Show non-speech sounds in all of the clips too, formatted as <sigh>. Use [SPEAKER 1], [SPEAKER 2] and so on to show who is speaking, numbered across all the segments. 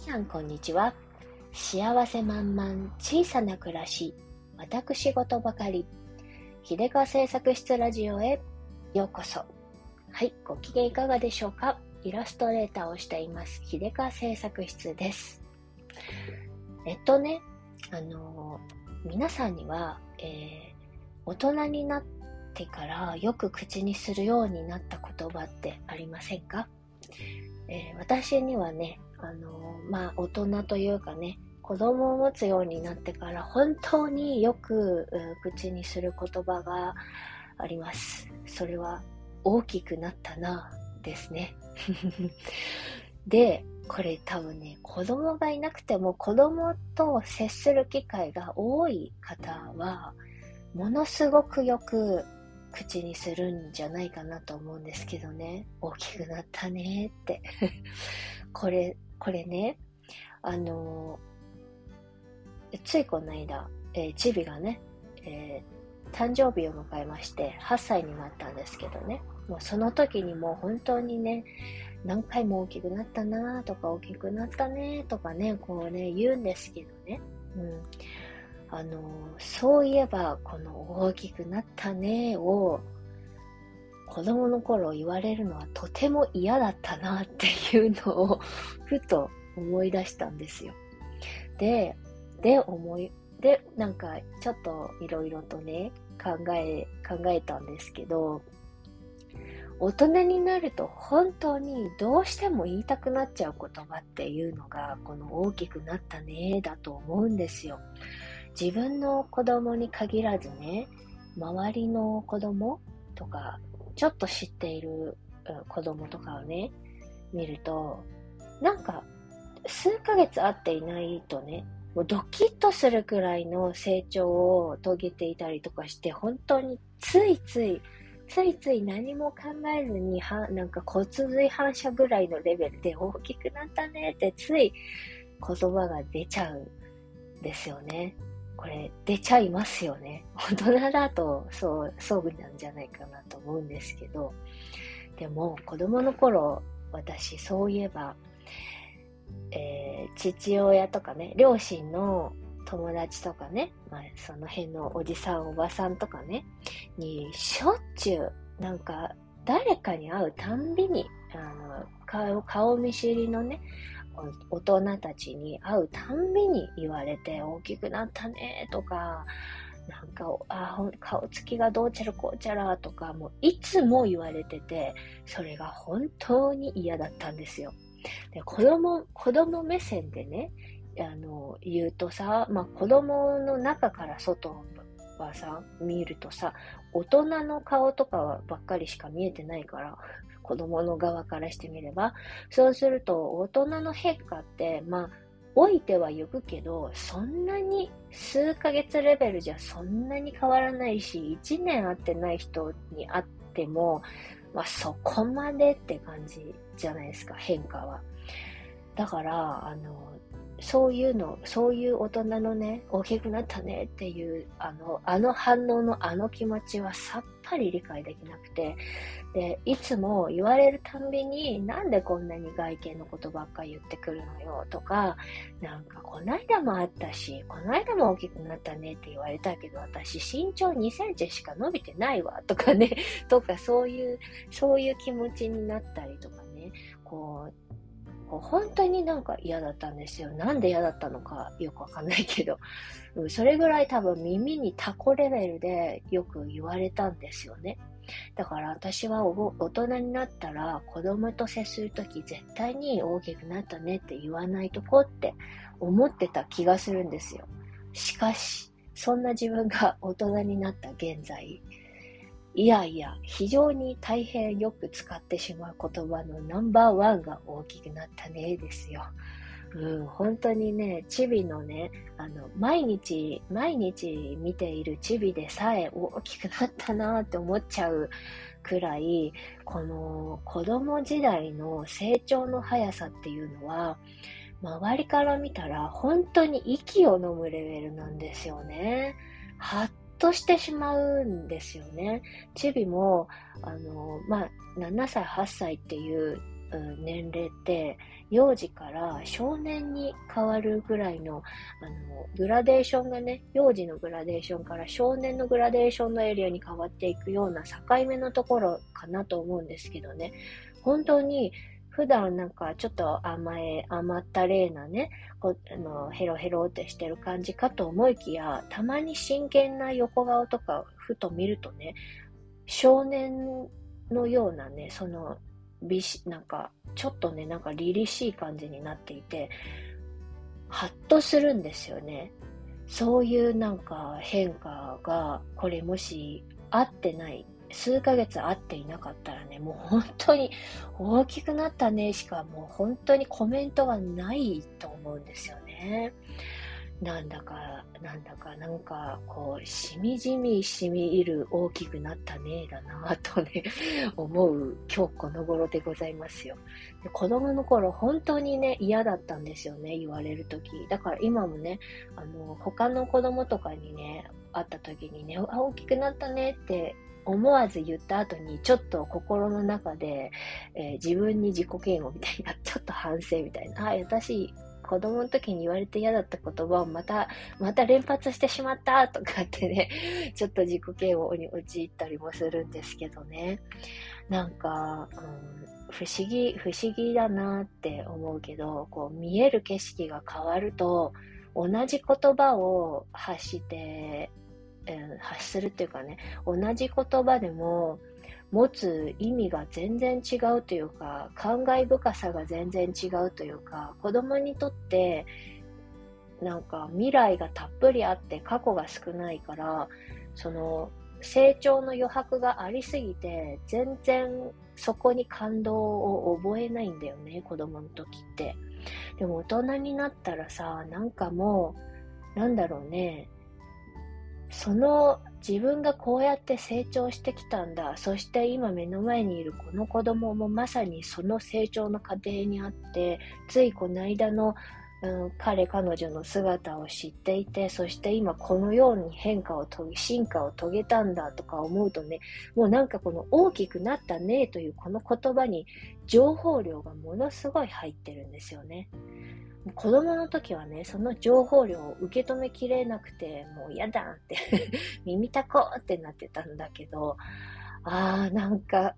[SPEAKER 1] さんこんにちは。幸せ満々小さな暮らし、私事ばかり。秀川製作室ラジオへようこそ。はい、ご機嫌いかがでしょうか？イラストレーターをしています、秀川製作室です。えっとね、あの、皆さんには、えー、大人になってからよく口にするようになった言葉ってありませんか、えー、私にはね、あのまあ、大人というかね、子供を持つようになってから本当によく口にする言葉があります。それは大きくなったなですね。<laughs> で、これ多分ね、子供がいなくても子供と接する機会が多い方は、ものすごくよく口にするんじゃないかなと思うんですけどね。大きくなったねって。<laughs> これ、これね、あのついこの間、えー、チビがね、えー、誕生日を迎えまして、8歳になったんですけどね、もうその時にもう本当にね、何回も大きくなったなとか大きくなったねとかね、こうね、言うんですけどね。うん。あの、そういえば、この大きくなったねを、子供の頃言われるのはとても嫌だったなっていうのをふと思い出したんですよ。で、で思い、で、なんかちょっといろいろとね、考え、考えたんですけど、大人になると本当にどうしても言いたくなっちゃう言葉っていうのがこの大きくなったねだと思うんですよ。自分の子供に限らずね、周りの子供とかちょっと知っている子供とかをね、見ると、なんか、数ヶ月会っていないとね、もうドキッとするくらいの成長を遂げていたりとかして、本当についつい、ついつい何も考えずに、はなんか骨髄反射ぐらいのレベルで大きくなったねってつい言葉が出ちゃうんですよね。これ出ちゃいますよね。大人だとそう、そうなんじゃないかなと思うんですけど、でも子供の頃、私そういえば、えー、父親とかね、両親の友達とかね、まあ、その辺のおじさんおばさんとかね、にしょっちゅう、なんか誰かに会うたんびに、あの顔顔見知りのね、大人たちに会うたんびに言われて、大きくなったねとか、なんか、あ、顔つきがどうちゃらこうちゃらとか、もういつも言われてて、それが本当に嫌だったんですよ。で、子供、子供目線でね、あの、言うとさ、まあ、子供の中から外はさ、見るとさ、大人の顔とかばっかりしか見えてないから、子供の側からしてみれば。そうすると、大人の変化って、まあ、老いてはゆくけど、そんなに数ヶ月レベルじゃそんなに変わらないし、1年会ってない人に会っても、まあそこまでって感じじゃないですか、変化は。だから、あの、そういうの、そういう大人のね、大きくなったねっていう、あの、あの反応のあの気持ちはさっぱり理解できなくて、で、いつも言われるたんびに、なんでこんなに外見のことばっか言ってくるのよとか、なんかこないだもあったし、こないだも大きくなったねって言われたけど、私身長2センチしか伸びてないわとかね、とかそういう、そういう気持ちになったりとかね、こう、本当になんか嫌だったんですよ。なんで嫌だったのかよくわかんないけど、それぐらい多分耳にタコレベルでよく言われたんですよね。だから私は大人になったら子供と接するとき絶対に大きくなったねって言わないとこって思ってた気がするんですよ。しかし、そんな自分が大人になった現在、いやいや、非常に大変よく使ってしまう言葉のナンバーワンが大きくなったねですよ。うん、本当にね、チビのね、あの、毎日、毎日見ているチビでさえ大きくなったなって思っちゃうくらい、この子供時代の成長の速さっていうのは、周りから見たら本当に息を飲むレベルなんですよね。はっとしてしまうんですよね。チビも、あの、まあ、7歳、8歳っていう年齢って、幼児から少年に変わるぐらいの、あの、グラデーションがね、幼児のグラデーションから少年のグラデーションのエリアに変わっていくような境目のところかなと思うんですけどね。本当に普段なんかちょっと甘え、甘ったれなね、こあのヘロヘロってしてる感じかと思いきや、たまに真剣な横顔とかふと見るとね、少年のようなね、その美し、なんか、ちょっとね、なんか凛々しい感じになっていて、ハッとするんですよね。そういうなんか変化が、これもし合ってない数ヶ月会っていなかったらね、もう本当に大きくなったねしかもう本当にコメントがないと思うんですよね。なんだか、なんだか、なんか、こう、しみじみしみいる大きくなったね、だなぁとね、思う今日この頃でございますよ。で子供の頃、本当にね、嫌だったんですよね、言われるとき。だから今もね、あの、他の子供とかにね、会った時にね、あ、大きくなったねって思わず言った後に、ちょっと心の中で、えー、自分に自己嫌悪みたいな、ちょっと反省みたいな、あ、私、子供の時に言われて嫌だった言葉をまた、また連発してしまったとかってね、<laughs> ちょっと自己嫌悪に陥ったりもするんですけどね。なんか、うん、不思議、不思議だなって思うけど、こう見える景色が変わると、同じ言葉を発して発するっていうかね、同じ言葉でも持つ意味が全然違うというか、感慨深さが全然違うというか、子供にとってなんか未来がたっぷりあって過去が少ないから、その成長の余白がありすぎて、全然そこに感動を覚えないんだよね、子供の時って。でも大人になったらさ、なんかもう、なんだろうね、その自分がこうやって成長してきたんだ。そして今目の前にいるこの子供もまさにその成長の過程にあって、ついこの間の、うん、彼彼女の姿を知っていて、そして今このように変化を遂げ、進化を遂げたんだとか思うとね、もうなんかこの大きくなったねというこの言葉に情報量がものすごい入ってるんですよね。子供の時はね、その情報量を受け止めきれなくて、もう嫌だって <laughs> 耳たこってなってたんだけど、ああ、なんか、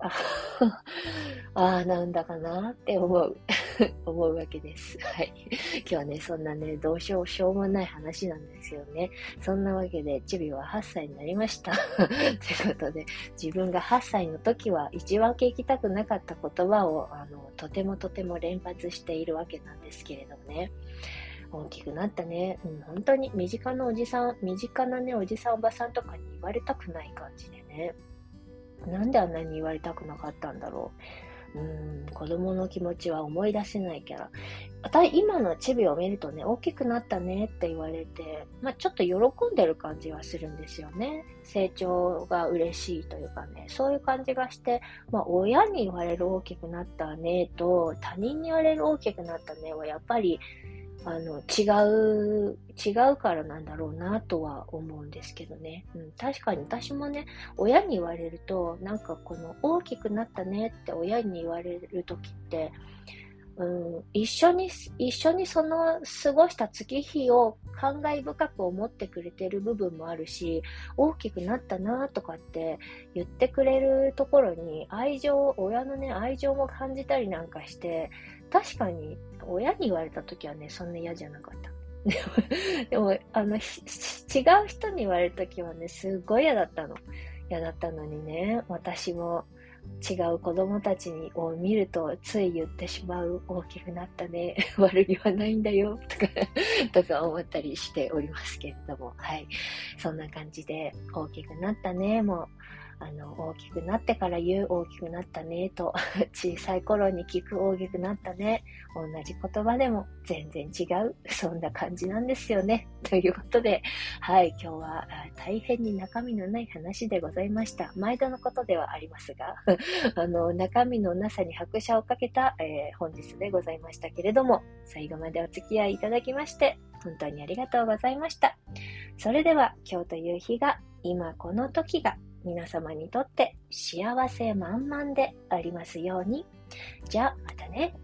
[SPEAKER 1] ああ、なんだかなって思う、<laughs> 思うわけです。はい。今日はね、そんなね、どうしよう、しょうもない話なんですよね。そんなわけで、チビは8歳になりました。<laughs> ということで、自分が8歳の時は一番聞きたくなかった言葉を、あの、とてもとても連発しているわけなんですけれどもね。大きくなったね。うん、本当に身近なおじさん、身近なね、おじさんおばさんとかに言われたくない感じでね。なんであんなに言われたくなかったんだろう。うん、子供の気持ちは思い出せないから。私、今のチビを見るとね、大きくなったねって言われて、まあ、ちょっと喜んでる感じはするんですよね。成長が嬉しいというかね、そういう感じがして、まあ、親に言われる大きくなったねと、他人に言われる大きくなったねは、やっぱり、あの、違う、違うからなんだろうなとは思うんですけどね。うん、確かに私もね、親に言われると、なんかこの大きくなったねって親に言われるときって、うん、一緒に、一緒にその過ごした月日を感慨深く思ってくれてる部分もあるし、大きくなったなとかって言ってくれるところに愛情、親のね、愛情も感じたりなんかして、確かに親に言われた時はね、そんな嫌じゃなかった。<laughs> でも、あの、違う人に言われる時はね、すっごい嫌だったの。嫌だったのにね、私も違う子供たちにを見るとつい言ってしまう大きくなったね。<laughs> 悪気はないんだよ。とか <laughs> とか思ったりしておりますけれども。はい。そんな感じで大きくなったね。もうあの、大きくなってから言う大きくなったねと、<laughs> 小さい頃に聞く大きくなったね、同じ言葉でも全然違う、そんな感じなんですよね。<laughs> ということで、はい、今日は大変に中身のない話でございました。毎度のことではありますが、<laughs> あの、中身のなさに拍車をかけた、えー、本日でございましたけれども、最後までお付き合いいただきまして、本当にありがとうございました。それでは、今日という日が、今この時が、皆様にとって幸せ満々でありますように。じゃあまたね。